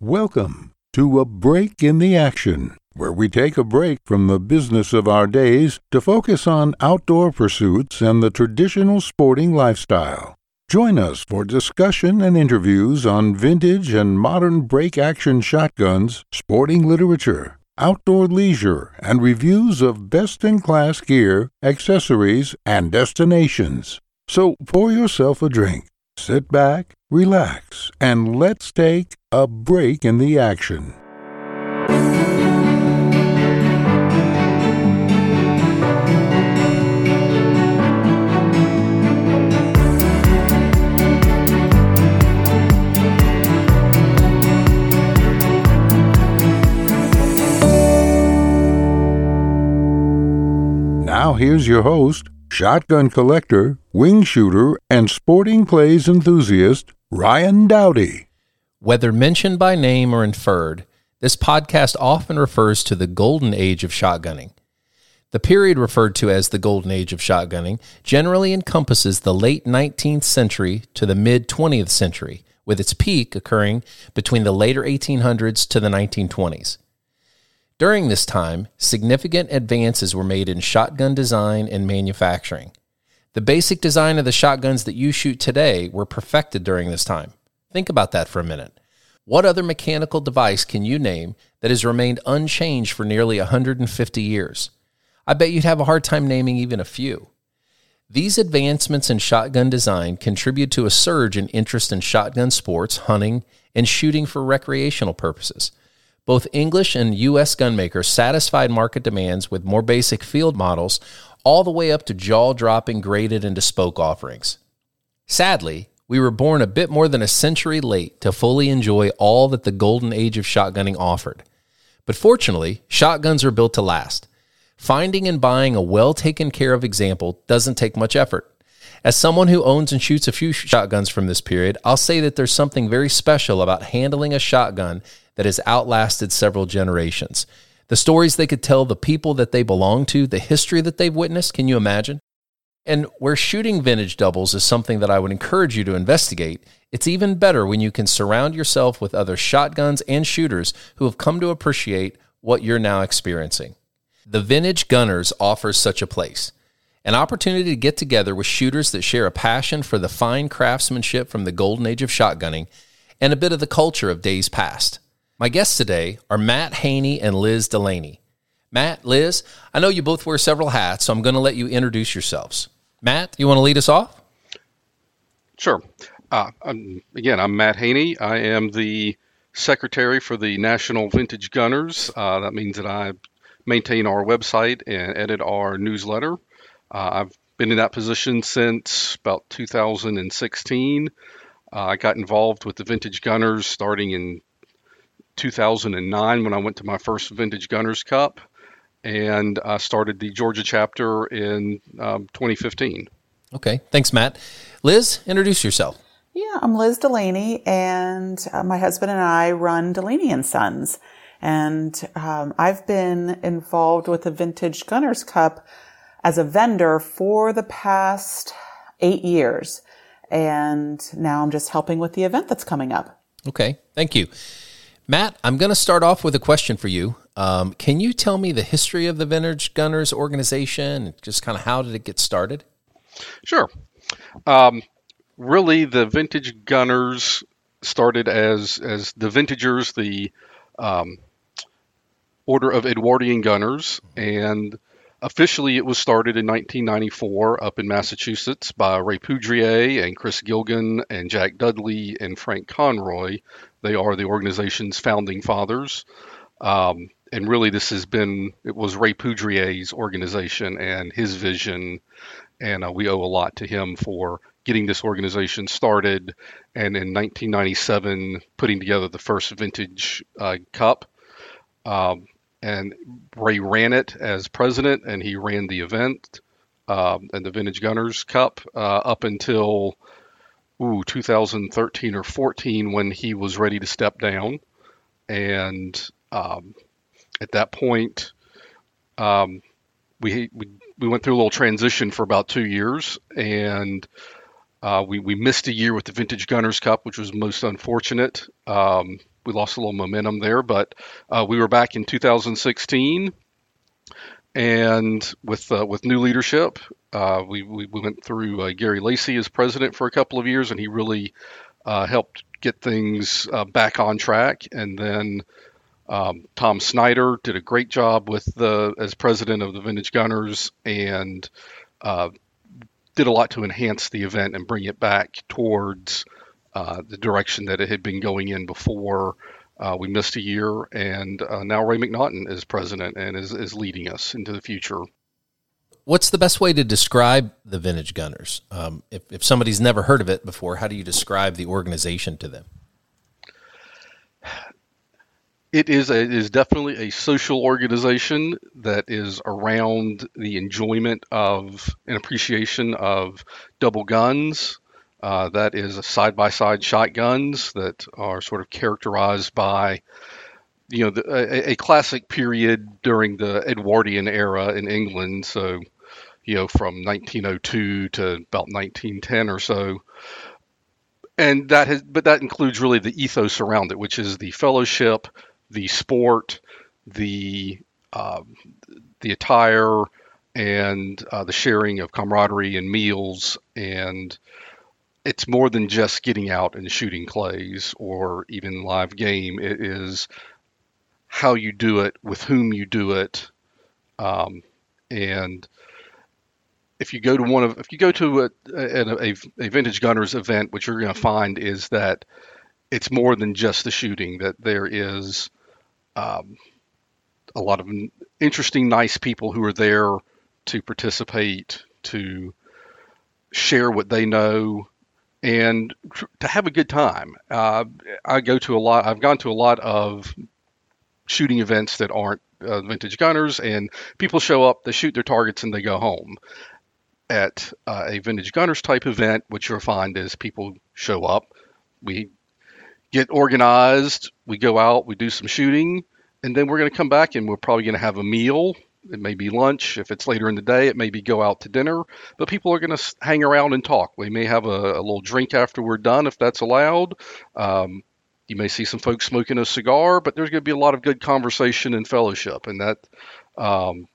Welcome to A Break in the Action, where we take a break from the business of our days to focus on outdoor pursuits and the traditional sporting lifestyle. Join us for discussion and interviews on vintage and modern break action shotguns, sporting literature, outdoor leisure, and reviews of best in class gear, accessories, and destinations. So pour yourself a drink, sit back, relax, and let's take a break in the action. Now here's your host, shotgun collector, wing shooter, and sporting clays enthusiast, Ryan Dowdy. Whether mentioned by name or inferred, this podcast often refers to the golden age of shotgunning. The period referred to as the golden age of shotgunning generally encompasses the late 19th century to the mid 20th century, with its peak occurring between the later 1800s to the 1920s. During this time, significant advances were made in shotgun design and manufacturing. The basic design of the shotguns that you shoot today were perfected during this time. Think about that for a minute. What other mechanical device can you name that has remained unchanged for nearly 150 years? I bet you'd have a hard time naming even a few. These advancements in shotgun design contribute to a surge in interest in shotgun sports, hunting, and shooting for recreational purposes. Both English and U.S. gunmakers satisfied market demands with more basic field models, all the way up to jaw dropping graded and bespoke offerings. Sadly, we were born a bit more than a century late to fully enjoy all that the golden age of shotgunning offered. But fortunately, shotguns are built to last. Finding and buying a well taken care of example doesn't take much effort. As someone who owns and shoots a few shotguns from this period, I'll say that there's something very special about handling a shotgun that has outlasted several generations. The stories they could tell, the people that they belong to, the history that they've witnessed, can you imagine? And where shooting vintage doubles is something that I would encourage you to investigate, it's even better when you can surround yourself with other shotguns and shooters who have come to appreciate what you're now experiencing. The Vintage Gunners offers such a place an opportunity to get together with shooters that share a passion for the fine craftsmanship from the golden age of shotgunning and a bit of the culture of days past. My guests today are Matt Haney and Liz Delaney. Matt, Liz, I know you both wear several hats, so I'm going to let you introduce yourselves. Matt, you want to lead us off? Sure. Uh, I'm, again, I'm Matt Haney. I am the secretary for the National Vintage Gunners. Uh, that means that I maintain our website and edit our newsletter. Uh, I've been in that position since about 2016. Uh, I got involved with the Vintage Gunners starting in 2009 when I went to my first Vintage Gunners Cup, and I started the Georgia chapter in um, 2015. Okay, thanks, Matt. Liz, introduce yourself. Yeah, I'm Liz Delaney, and uh, my husband and I run Delaney and Sons, and um, I've been involved with the Vintage Gunners Cup as a vendor for the past eight years, and now I'm just helping with the event that's coming up. Okay, thank you. Matt, I'm going to start off with a question for you. Um, can you tell me the history of the Vintage Gunners organization? Just kind of how did it get started? Sure. Um, really, the Vintage Gunners started as as the Vintagers, the um, Order of Edwardian Gunners, and officially it was started in 1994 up in Massachusetts by Ray Poudrier and Chris Gilgan and Jack Dudley and Frank Conroy. They are the organization's founding fathers. Um, and really, this has been, it was Ray Poudrier's organization and his vision. And uh, we owe a lot to him for getting this organization started. And in 1997, putting together the first vintage uh, cup. Um, and Ray ran it as president, and he ran the event um, and the Vintage Gunners Cup uh, up until ooh 2013 or 14 when he was ready to step down, and um, at that point, um, we, we we went through a little transition for about two years, and uh, we we missed a year with the Vintage Gunners Cup, which was most unfortunate. Um, we lost a little momentum there, but uh, we were back in 2016, and with uh, with new leadership, uh, we, we went through uh, Gary Lacey as president for a couple of years, and he really uh, helped get things back on track. And then um, Tom Snyder did a great job with the as president of the Vintage Gunners, and did a lot to enhance the event and bring it back towards uh, the direction that it had been going in before. Uh, we missed a year, and uh, now Ray McNaughton is president and is, is leading us into the future. What's the best way to describe the Vintage Gunners? Um, if, if somebody's never heard of it before, how do you describe the organization to them? It is a, it is definitely a social organization that is around the enjoyment of and appreciation of double guns. Uh, that is side by side shotguns that are sort of characterized by, you know, the, a, a, classic period during the Edwardian era in England. So, you know, from 1902 to about 1910 or so. And that has, but that includes really the ethos around it, which is the fellowship, the sport, the uh, the attire, and uh, the sharing of camaraderie and meals, and it's more than just getting out and shooting clays or even live game. It is how you do it, with whom you do it, um, and if you go to one of if you go to a, a, a vintage gunners event, what you're going to find is that it's more than just the shooting. That there is um, a lot of interesting, nice people who are there to participate, to share what they know, and to have a good time. Uh, I go to a lot. I've gone to a lot of shooting events that aren't uh, vintage gunners, and people show up, they shoot their targets, and they go home. At uh, a vintage gunners type event, what you'll find is people show up, we get organized, we go out, we do some shooting, and then we're going to come back and we're probably going to have a meal. It may be lunch. If it's later in the day, it may be go out to dinner. But people are going to hang around and talk. We may have a, a little drink after we're done, if that's allowed. Um, you may see some folks smoking a cigar, but there's going to be a lot of good conversation and fellowship, and that, um,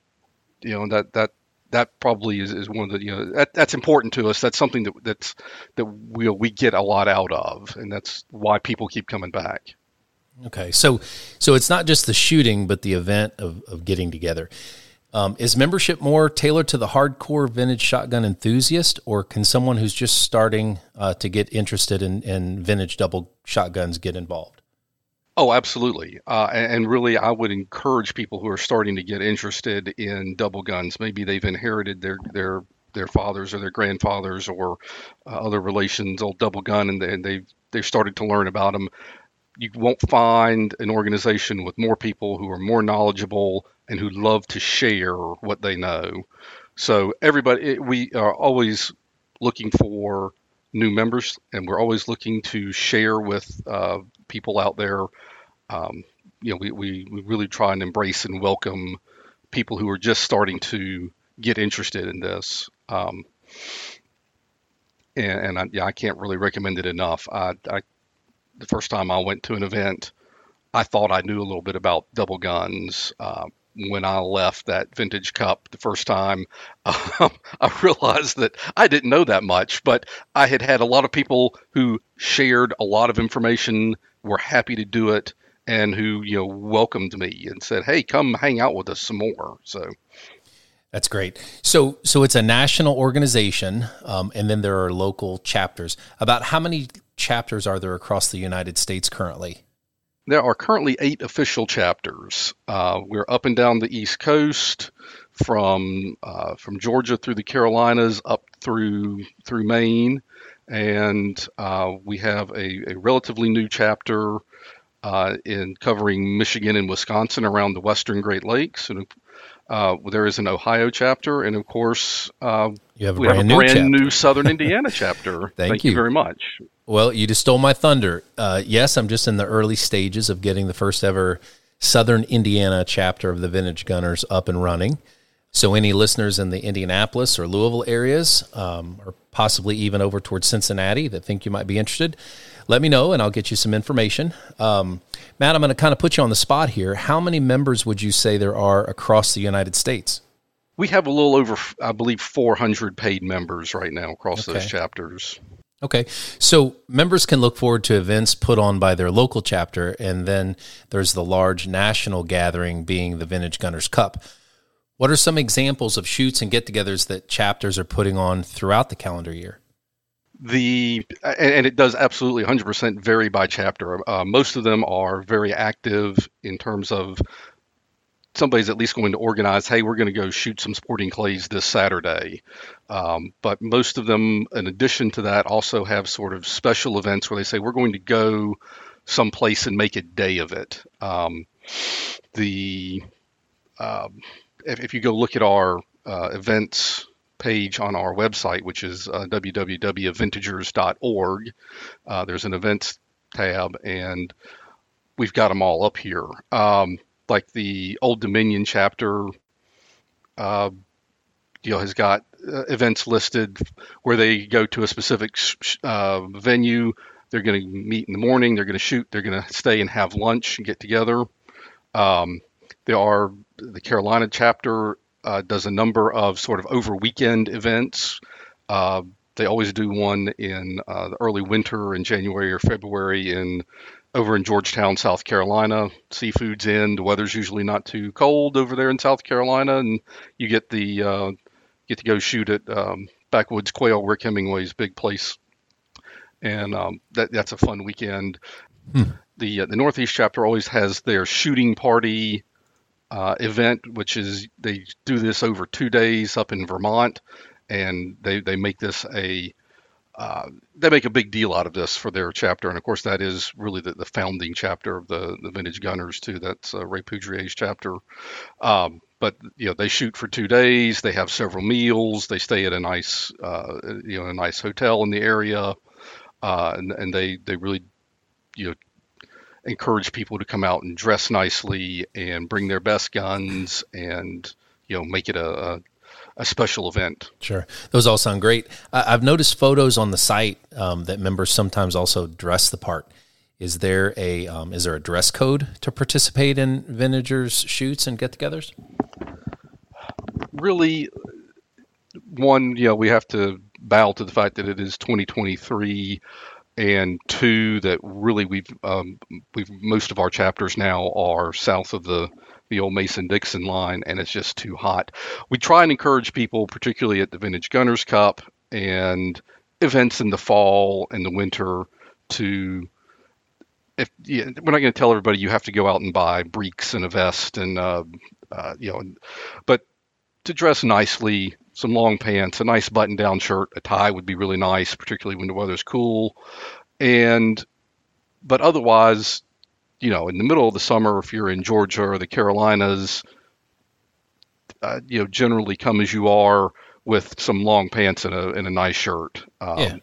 you know, that that that probably is, is one of the you know that, that's important to us. That's something that that's that we we get a lot out of, and that's why people keep coming back. Okay, so so it's not just the shooting, but the event of, of getting together. Um, is membership more tailored to the hardcore vintage shotgun enthusiast, or can someone who's just starting uh, to get interested in, in vintage double shotguns get involved? Oh, absolutely. Uh, and, really, I would encourage people who are starting to get interested in double guns. Maybe they've inherited their their their fathers or their grandfathers or uh, other relations old double gun, and, they, and they've they've started to learn about them you won't find an organization with more people who are more knowledgeable and who love to share what they know. So everybody, we are always looking for new members, and we're always looking to share with uh, people out there. Um, you know, we, we, we really try and embrace and welcome people who are just starting to get interested in this. Um, and, and I, yeah, I can't really recommend it enough. I, I the first time I went to an event, I thought I knew a little bit about double guns. Uh, when I left that vintage cup the first time, um, I realized that I didn't know that much, but I had had a lot of people who shared a lot of information, were happy to do it, and who you know welcomed me and said, "Hey, come hang out with us some more." So. That's great. So, so it's a national organization, um, and then there are local chapters. About how many chapters are there across the United States currently? There are currently eight official chapters. Uh, we're up and down the East Coast, from uh, from Georgia through the Carolinas up through through Maine, and uh, we have a, a, relatively new chapter uh, in covering Michigan and Wisconsin around the Western Great Lakes, and uh, there is an Ohio chapter, and of course, uh, you have we have a brand new, new Southern Indiana chapter. Thank, Thank you. you. very much. Well, you just stole my thunder. Uh, yes, I'm just in the early stages of getting the first ever Southern Indiana chapter of the Vintage Gunners up and running. So, any listeners in the Indianapolis or Louisville areas, um, or possibly even over towards Cincinnati that think you might be interested, let me know and I'll get you some information. Um, Matt, I'm going to kind of put you on the spot here. How many members would you say there are across the United States? We have a little over, I believe, 400 paid members right now across Okay. those chapters. Okay. So members can look forward to events put on by their local chapter, and then there's the large national gathering being the Vintage Gunners Cup. What are some examples of shoots and get togethers that chapters are putting on throughout the calendar year? The and, it does absolutely 100% vary by chapter. Uh, most of them are very active in terms of somebody's at least going to organize. Hey, we're going to go shoot some sporting clays this Saturday. Um, but most of them, in addition to that, also have sort of special events where they say we're going to go someplace and make a day of it. Um, the um, if, if you go look at our uh, events page on our website, which is uh, www.vintagers.org, uh, there's an events tab, and we've got them all up here. Um, like the Old Dominion chapter, uh, you know, has got uh, events listed where they go to a specific sh- uh, venue. They're going to meet in the morning. They're going to shoot. They're going to stay and have lunch and get together. Um, there are the Carolina chapter uh, does a number of sort of over weekend events. Uh, they always do one in uh, the early winter in January or February in over in Georgetown, South Carolina. Seafood's in. The weather's usually not too cold over there in South Carolina, and you get the uh, get to go shoot at um, Backwoods Quail, Rick Hemingway's big place, and um, that that's a fun weekend. The uh, the Northeast chapter always has their shooting party uh, event, which is they do this over two days up in Vermont, and they they make this a uh, they make a big deal out of this for their chapter, and of course that is really the, the founding chapter of the the Vintage Gunners too. That's uh, Ray Poudrier's chapter. Um, but you know they shoot for two days. They have several meals. They stay at a nice uh, you know a nice hotel in the area, uh, and and they they really you know encourage people to come out and dress nicely and bring their best guns and you know make it a, a, a special event. Sure. Those all sound great. I I've noticed photos on the site um, that members sometimes also dress the part. Is there a um, is there a dress code to participate in vintagers shoots and get-togethers? Really, one you know we have to bow to the fact that it is 2023 and two that really we've um, we've most of our chapters now are south of the the old Mason Dixon line and it's just too hot. We try and encourage people, particularly at the Vintage Gunners Cup and events in the fall and the winter, to if yeah, we're not going to tell everybody you have to go out and buy breeks and a vest and uh, uh, you know, but to dress nicely, some long pants, a nice button-down shirt, a tie would be really nice, particularly when the weather's cool. And but otherwise, you know, in the middle of the summer, if you're in Georgia or the Carolinas, uh, you know, generally come as you are with some long pants and a and a nice shirt. Um, Yeah.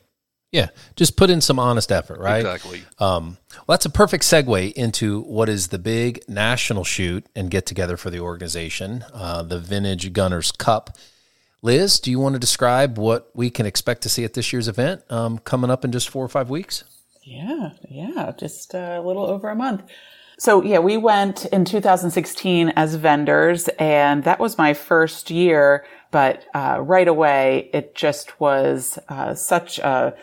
Yeah, just put in some honest effort, right? exactly. Um, well, that's a perfect segue into what is the big national shoot and get together for the organization, uh, the Vintage Gunners Cup. Liz, do you want to describe what we can expect to see at this year's event um, coming up in just four or five weeks? Yeah, yeah, just a little over a month. So yeah, we went in 2016 as vendors, and that was my first year. But uh, right away, it just was uh, such a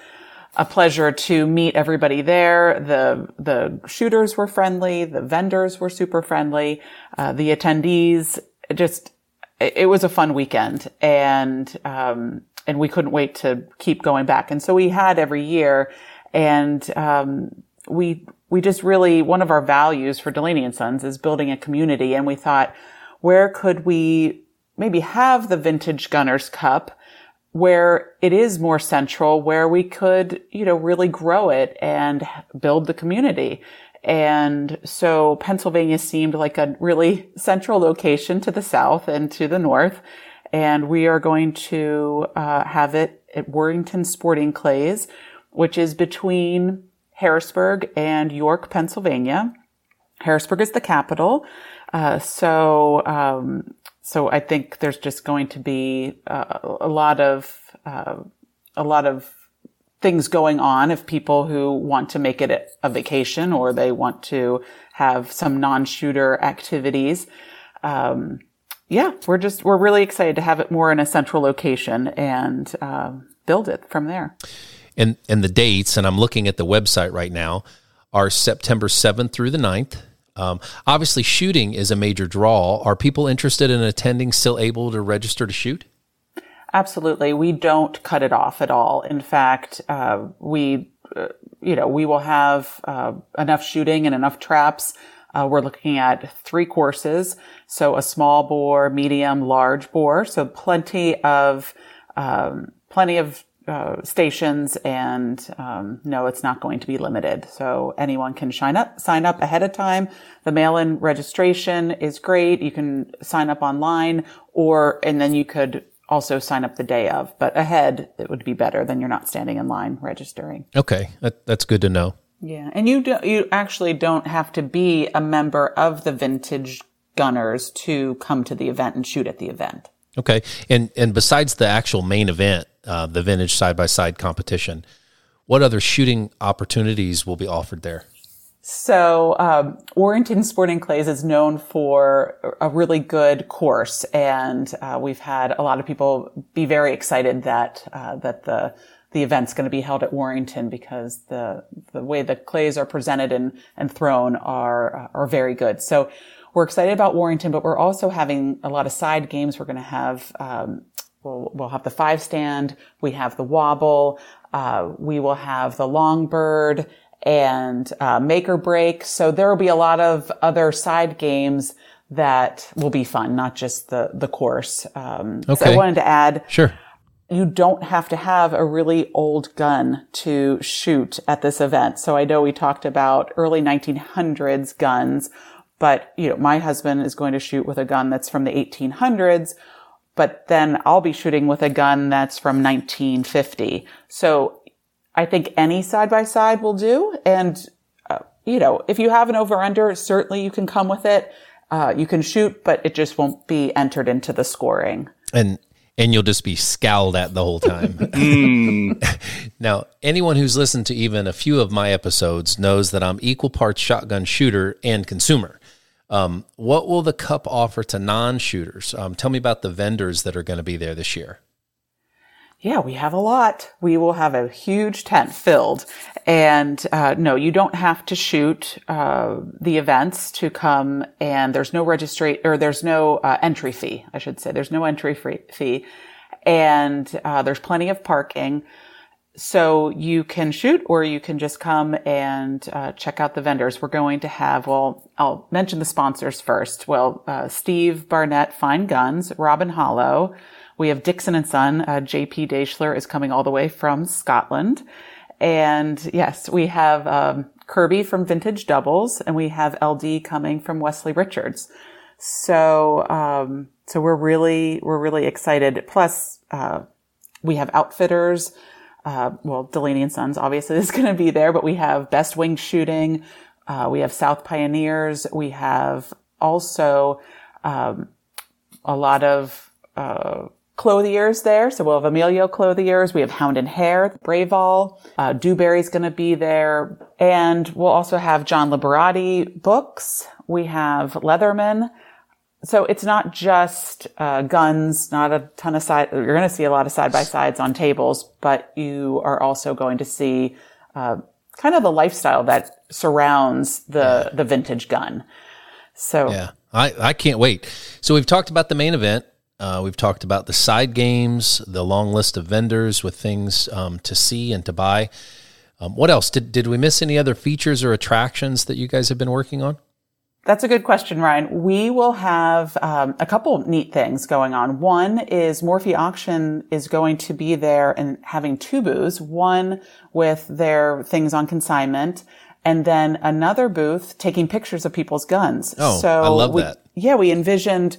a pleasure to meet everybody there. The the shooters were friendly, the vendors were super friendly, uh, the attendees just it was a fun weekend, and um, and we couldn't wait to keep going back. And so we had every year, and um, we we just really one of our values for Delaney and Sons is building a community, and we thought, where could we maybe have the Vintage Gunners Cup? where it is more central, where we could, you know, really grow it and build the community. And so Pennsylvania seemed like a really central location to the south and to the north. And we are going to uh, have it at Warrington Sporting Clays, which is between Harrisburg and York, Pennsylvania. Harrisburg is the capital. Uh, so, um, so I think there's just going to be uh, a lot of uh, a lot of things going on if people who want to make it a vacation or they want to have some non-shooter activities. Um, yeah, we're just, we're really excited to have it more in a central location and, uh, build it from there. And, and the dates, and I'm looking at the website right now, are September 7th through the 9th. Um, obviously, shooting is a major draw. Are people interested in attending still able to register to shoot? Absolutely. We don't cut it off at all. In fact, uh, we, uh, you know, we will have uh, enough shooting and enough traps. Uh, we're looking at three courses. So a small bore, medium, large bore. So plenty of, um, plenty of uh, stations and um, no, it's not going to be limited. So anyone can sign up, sign up ahead of time. The mail-in registration is great. You can sign up online or, and then you could also sign up the day of, but ahead it would be better than you're not standing in line registering. Okay, that, that's good to know. Yeah, and you do, you actually don't have to be a member of the Vintage Gunners to come to the event and shoot at the event. Okay, and and besides the actual main event, uh, the vintage side by side competition, what other shooting opportunities will be offered there? So, um, Warrington Sporting Clays is known for a really good course, and uh, we've had a lot of people be very excited that uh, that the the event's going to be held at Warrington because the the way the clays are presented and and thrown are are very good. So, we're excited about Warrington, but we're also having a lot of side games. We're going to have um, we'll, we'll have the five stand, we have the wobble, uh, we will have the long bird and uh, make or break. So there will be a lot of other side games that will be fun, not just the the course. Um, okay. So I wanted to add. Sure. You don't have to have a really old gun to shoot at this event. So I know we talked about early 1900s guns, but you know, my husband is going to shoot with a gun that's from the 1800s, but then I'll be shooting with a gun that's from 1950. So I think any side by side will do. And, uh, you know, if you have an over under, certainly you can come with it. Uh, you can shoot, but it just won't be entered into the scoring. And, and you'll just be scowled at the whole time. mm. now, anyone who's listened to even a few of my episodes knows that I'm equal parts shotgun shooter and consumer. Um, what will the cup offer to non shooters? Um, tell me about the vendors that are going to be there this year yeah, we have a lot. We will have a huge tent filled. And uh, no, you don't have to shoot uh, the events to come, and there's no registrate or there's no uh, entry fee. I should say there's no entry fee, and uh, there's plenty of parking. So you can shoot, or you can just come and uh, check out the vendors. We're going to have. Well, I'll mention the sponsors first. Well, uh, Steve Barnett, Fine Guns, Robin Hollow. We have Dickson and Son. Uh, JP Deichler is coming all the way from Scotland. And yes, we have um, Kirby from Vintage Doubles, and we have LD coming from Westley Richards. So, um, so we're really we're really excited. Plus, uh, we have outfitters. Uh, well, Delaney and Sons obviously is going to be there, but we have Best Wing Shooting. Uh, we have South Pioneers. We have also um, a lot of uh, clothiers there. So we'll have Emilio clothiers. We have Hound and Hare, Bravall. Uh, Dewberry's going to be there. And we'll also have John Liberati books. We have Leatherman. So it's not just uh, guns, not a ton of side. You're going to see a lot of side by sides on tables, but you are also going to see uh, kind of the lifestyle that surrounds the the vintage gun. So yeah, I I can't wait. So we've talked about the main event. Uh, we've talked about the side games, the long list of vendors with things um, to see and to buy. Um, what else? Did, did we miss any other features or attractions that you guys have been working on? That's a good question, Ryan. We will have um, a couple neat things going on. One is Morphy Auction is going to be there and having two booths, one with their things on consignment, and then another booth taking pictures of people's guns. Oh, so I love we, that. Yeah, we envisioned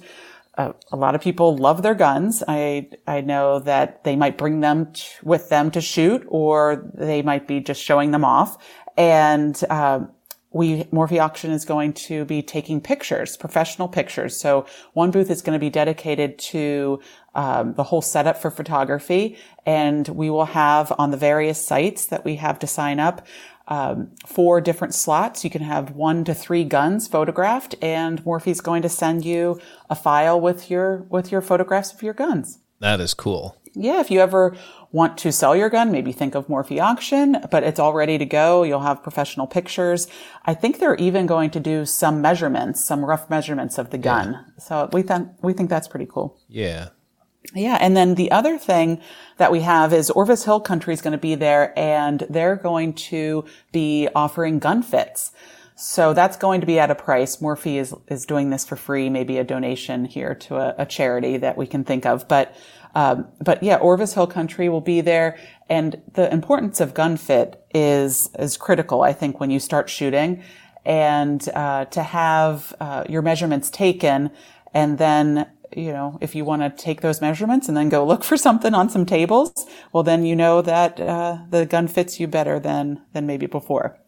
uh, a lot of people love their guns. I I know that they might bring them t- with them to shoot, or they might be just showing them off. And uh, we Morphy Auction is going to be taking pictures, professional pictures. So one booth is going to be dedicated to um, the whole setup for photography, and we will have on the various sites that we have to sign up um, four different slots. You can have one to three guns photographed, and Morphy's going to send you a file with your with your photographs of your guns. That is cool. Yeah, if you ever want to sell your gun, maybe think of Morphy Auction, but it's all ready to go. You'll have professional pictures. I think they're even going to do some measurements, some rough measurements of the gun. Yeah. So we think we think that's pretty cool. Yeah. Yeah, and then the other thing that we have is Orvis Hill Country is going to be there, and they're going to be offering gun fits. So that's going to be at a price. Morphy is is doing this for free, maybe a donation here to a, a charity that we can think of, but um, but yeah, Orvis Hill Country will be there. And the importance of gun fit is, is critical, I think, when you start shooting and, uh, to have, uh, your measurements taken and then, you know, if you want to take those measurements and then go look for something on some tables, well, then you know that, uh, the gun fits you better than, than maybe before.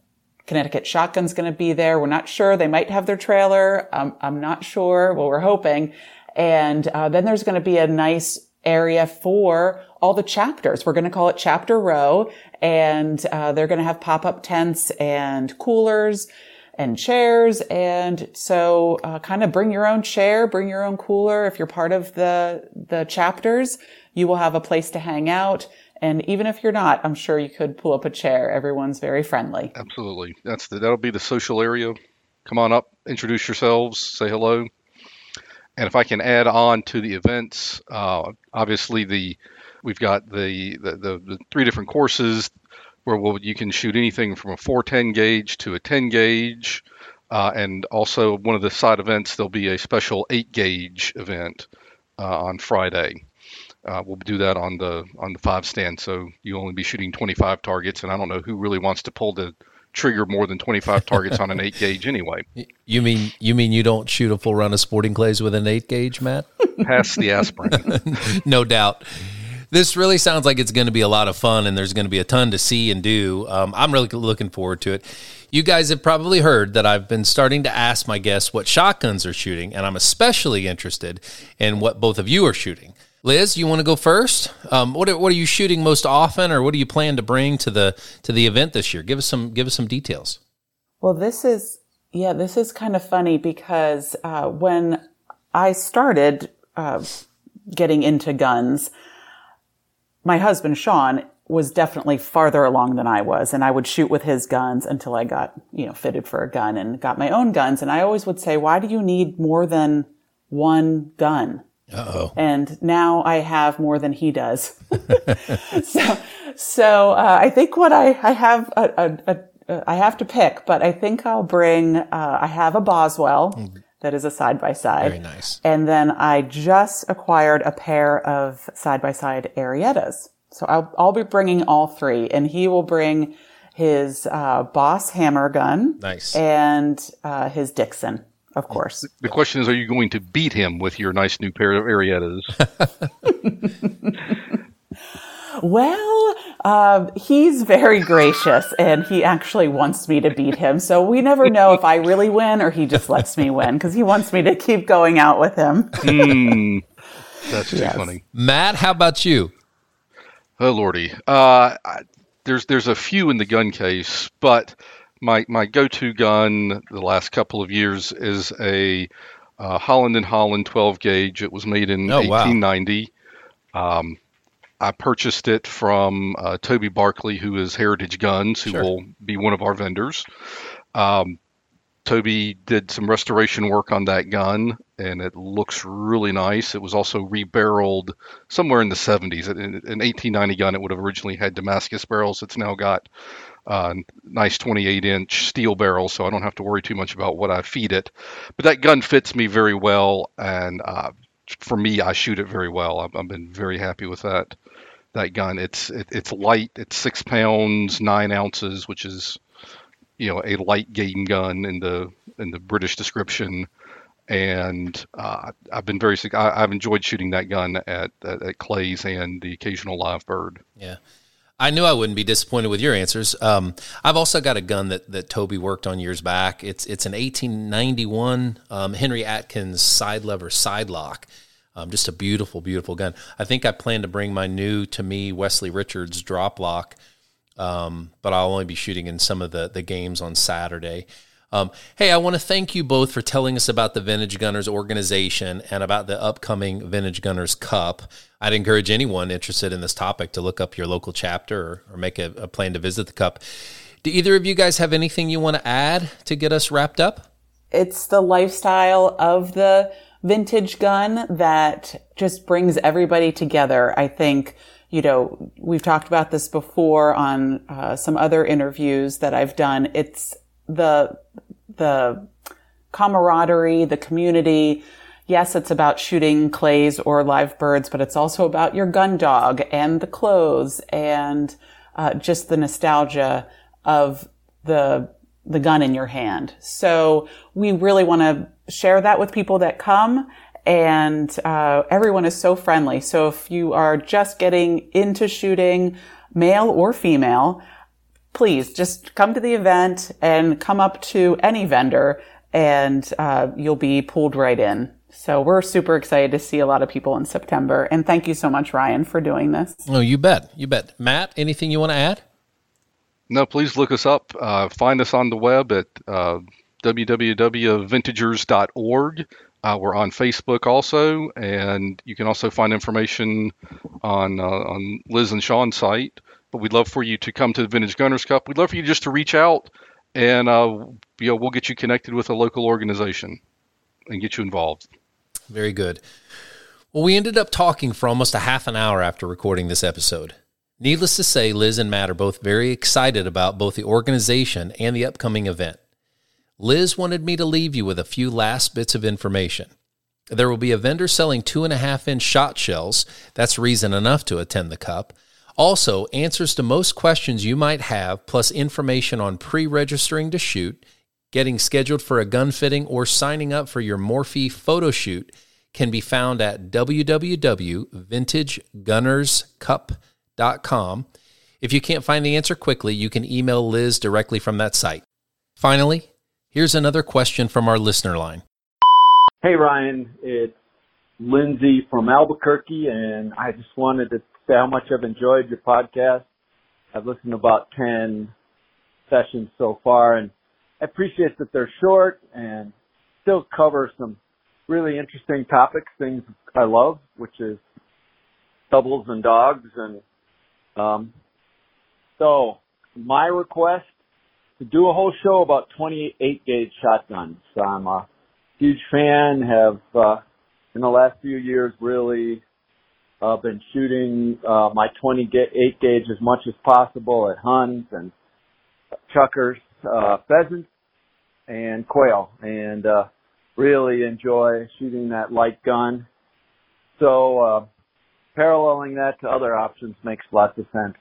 Connecticut Shotgun's going to be there. We're not sure. They might have their trailer. Um, I'm not sure. Well, we're hoping. And uh, then there's going to be a nice area for all the chapters. We're going to call it chapter row and uh, they're going to have pop-up tents and coolers and chairs. And so uh, kind of bring your own chair, bring your own cooler. If you're part of the, the chapters, you will have a place to hang out. And even if you're not, I'm sure you could pull up a chair. Everyone's very friendly. Absolutely. That's the, that'll be the social area. Come on up, introduce yourselves, say hello. And if I can add on to the events, uh, obviously the we've got the, the, the, the three different courses where we'll, you can shoot anything from a 410 gauge to a 10 gauge. Uh, and also one of the side events, there'll be a special 8 gauge event uh, on Friday. Uh, we'll do that on the on the five stand, so you only be shooting 25 targets. And I don't know who really wants to pull the trigger more than 25 targets on an 8 gauge anyway. You mean you mean you don't shoot a full run of sporting clays with an 8 gauge, Matt? Pass the aspirin. no doubt. This really sounds like it's going to be a lot of fun and there's going to be a ton to see and do. Um, I'm really looking forward to it. You guys have probably heard that I've been starting to ask my guests what shotguns are shooting, and I'm especially interested in what both of you are shooting. Liz, you want to go first? Um, what are, what are you shooting most often, or what do you plan to bring to the to the event this year? Give us some give us some details. Well, this is yeah, this is kind of funny because uh, when I started uh, getting into guns, my husband Sean was definitely farther along than I was, and I would shoot with his guns until I got you know fitted for a gun and got my own guns. And I always would say, why do you need more than one gun? Uh-oh. And now I have more than he does. so, so uh, I think what I, I have a, a, a, I have to pick, but I think I'll bring. Uh, I have a Boswell mm. That is a side by side. Very nice. And then I just acquired a pair of side by side Arrietas. So I'll, I'll be bringing all three, and he will bring his uh, Boss hammer gun. Nice. And uh, his Dickson of course. The question is, are you going to beat him with your nice new pair of Arrietas? well, uh, he's very gracious, and he actually wants me to beat him. So we never know if I really win or he just lets me win because he wants me to keep going out with him. mm, that's too yes. funny. Matt, how about you? Oh lordy, uh, there's there's a few in the gun case, but my my go-to gun the last couple of years is a uh, Holland and Holland 12 gauge. It was made in oh, 1890. Wow. Um, I purchased it from uh, Toby Barkley, who is Heritage Guns, who sure. will be one of our vendors. Um, Toby did some restoration work on that gun, and it looks really nice. It was also rebarreled somewhere in the 70s. An 1890 gun, it would have originally had Damascus barrels. It's now got uh, nice 28 inch steel barrel, so I don't have to worry too much about what I feed it. But that gun fits me very well, and uh, for me, I shoot it very well. I've, I've, been very happy with that that gun. It's it, it's light. It's six pounds nine ounces, which is you know a light game gun in the in the British description. And uh, I've been very I, have enjoyed shooting that gun at, at, at Clay's and the occasional live bird. Yeah. I knew I wouldn't be disappointed with your answers. Um, I've also got a gun that, that Toby worked on years back. It's it's an 1891 um, Henry Atkins side lever side lock. Um, just a beautiful, beautiful gun. I think I plan to bring my new to me Westley Richards drop lock, um, but I'll only be shooting in some of the the games on Saturday. Um, hey, I want to thank you both for telling us about the Vintage Gunners organization and about the upcoming Vintage Gunners Cup. I'd encourage anyone interested in this topic to look up your local chapter or, or make a, a plan to visit the Cup. Do either of you guys have anything you want to add to get us wrapped up? It's the lifestyle of the vintage gun that just brings everybody together. I think, you know, we've talked about this before on uh, some other interviews that I've done. It's the the camaraderie, the community. Yes, it's about shooting clays or live birds, but it's also about your gun dog and the clothes and uh, just the nostalgia of the the gun in your hand. So we really want to share that with people that come and uh, everyone is so friendly. So if you are just getting into shooting, male or female, please just come to the event and come up to any vendor and uh, you'll be pulled right in. So we're super excited to see a lot of people in September. And thank you so much, Ryan, for doing this. Oh, you bet. You bet. Matt, anything you want to add? No, please look us up. Uh, find us on the web at uh, www.vintagers.org. Uh, we're on Facebook also, and you can also find information on uh, on Liz and Sean's site but we'd love for you to come to the Vintage Gunners Cup. We'd love for you just to reach out, and uh, you know, we'll get you connected with a local organization and get you involved. Very good. Well, we ended up talking for almost a half an hour after recording this episode. Needless to say, Liz and Matt are both very excited about both the organization and the upcoming event. Liz wanted me to leave you with a few last bits of information. There will be a vendor selling two and a half inch shot shells. That's reason enough to attend the cup. Also, answers to most questions you might have, plus information on pre registering to shoot, getting scheduled for a gun fitting, or signing up for your Morphy photo shoot can be found at www.vintagegunnerscup.com. If you can't find the answer quickly, you can email Liz directly from that site. Finally, here's another question from our listener line. Hey, Ryan. It's Lindsay from Albuquerque, and I just wanted to say how much I've enjoyed your podcast. I've listened to about 10 sessions so far and I appreciate that they're short and still cover some really interesting topics, things I love, which is doubles and dogs. And, um, so my request to do a whole show about 28 gauge shotguns. I'm a huge fan, have, uh, in the last few years really I've been shooting uh, my 28 gauge as much as possible at Huns and chukars, uh, pheasants, and quail, and uh, really enjoy shooting that light gun. So uh, paralleling that to other options makes lots of sense.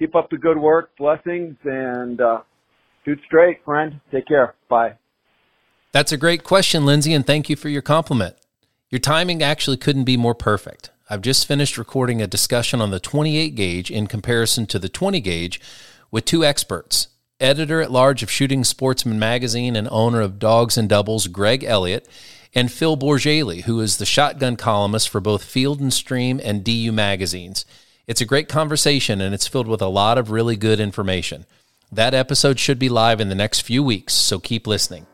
Keep up the good work. Blessings and uh, shoot straight, friend. Take care. Bye. That's a great question, Lindsay, and thank you for your compliment. Your timing actually couldn't be more perfect. I've just finished recording a discussion on the 28 gauge in comparison to the 20 gauge with two experts. Editor at large of Shooting Sportsman magazine and owner of Dogs and Doubles, Greg Elliott, and Phil Bourjaily, who is the shotgun columnist for both Field and Stream and DU magazines. It's a great conversation and it's filled with a lot of really good information. That episode should be live in the next few weeks, so keep listening.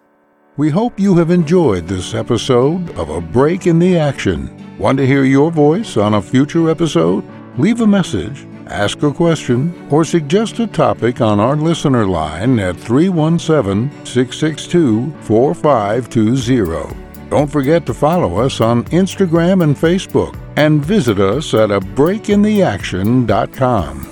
We hope you have enjoyed this episode of A Break in the Action. Want to hear your voice on a future episode? Leave a message, ask a question, or suggest a topic on our listener line at 317 662 4520. Don't forget to follow us on Instagram and Facebook and visit us at a breakintheaction.com.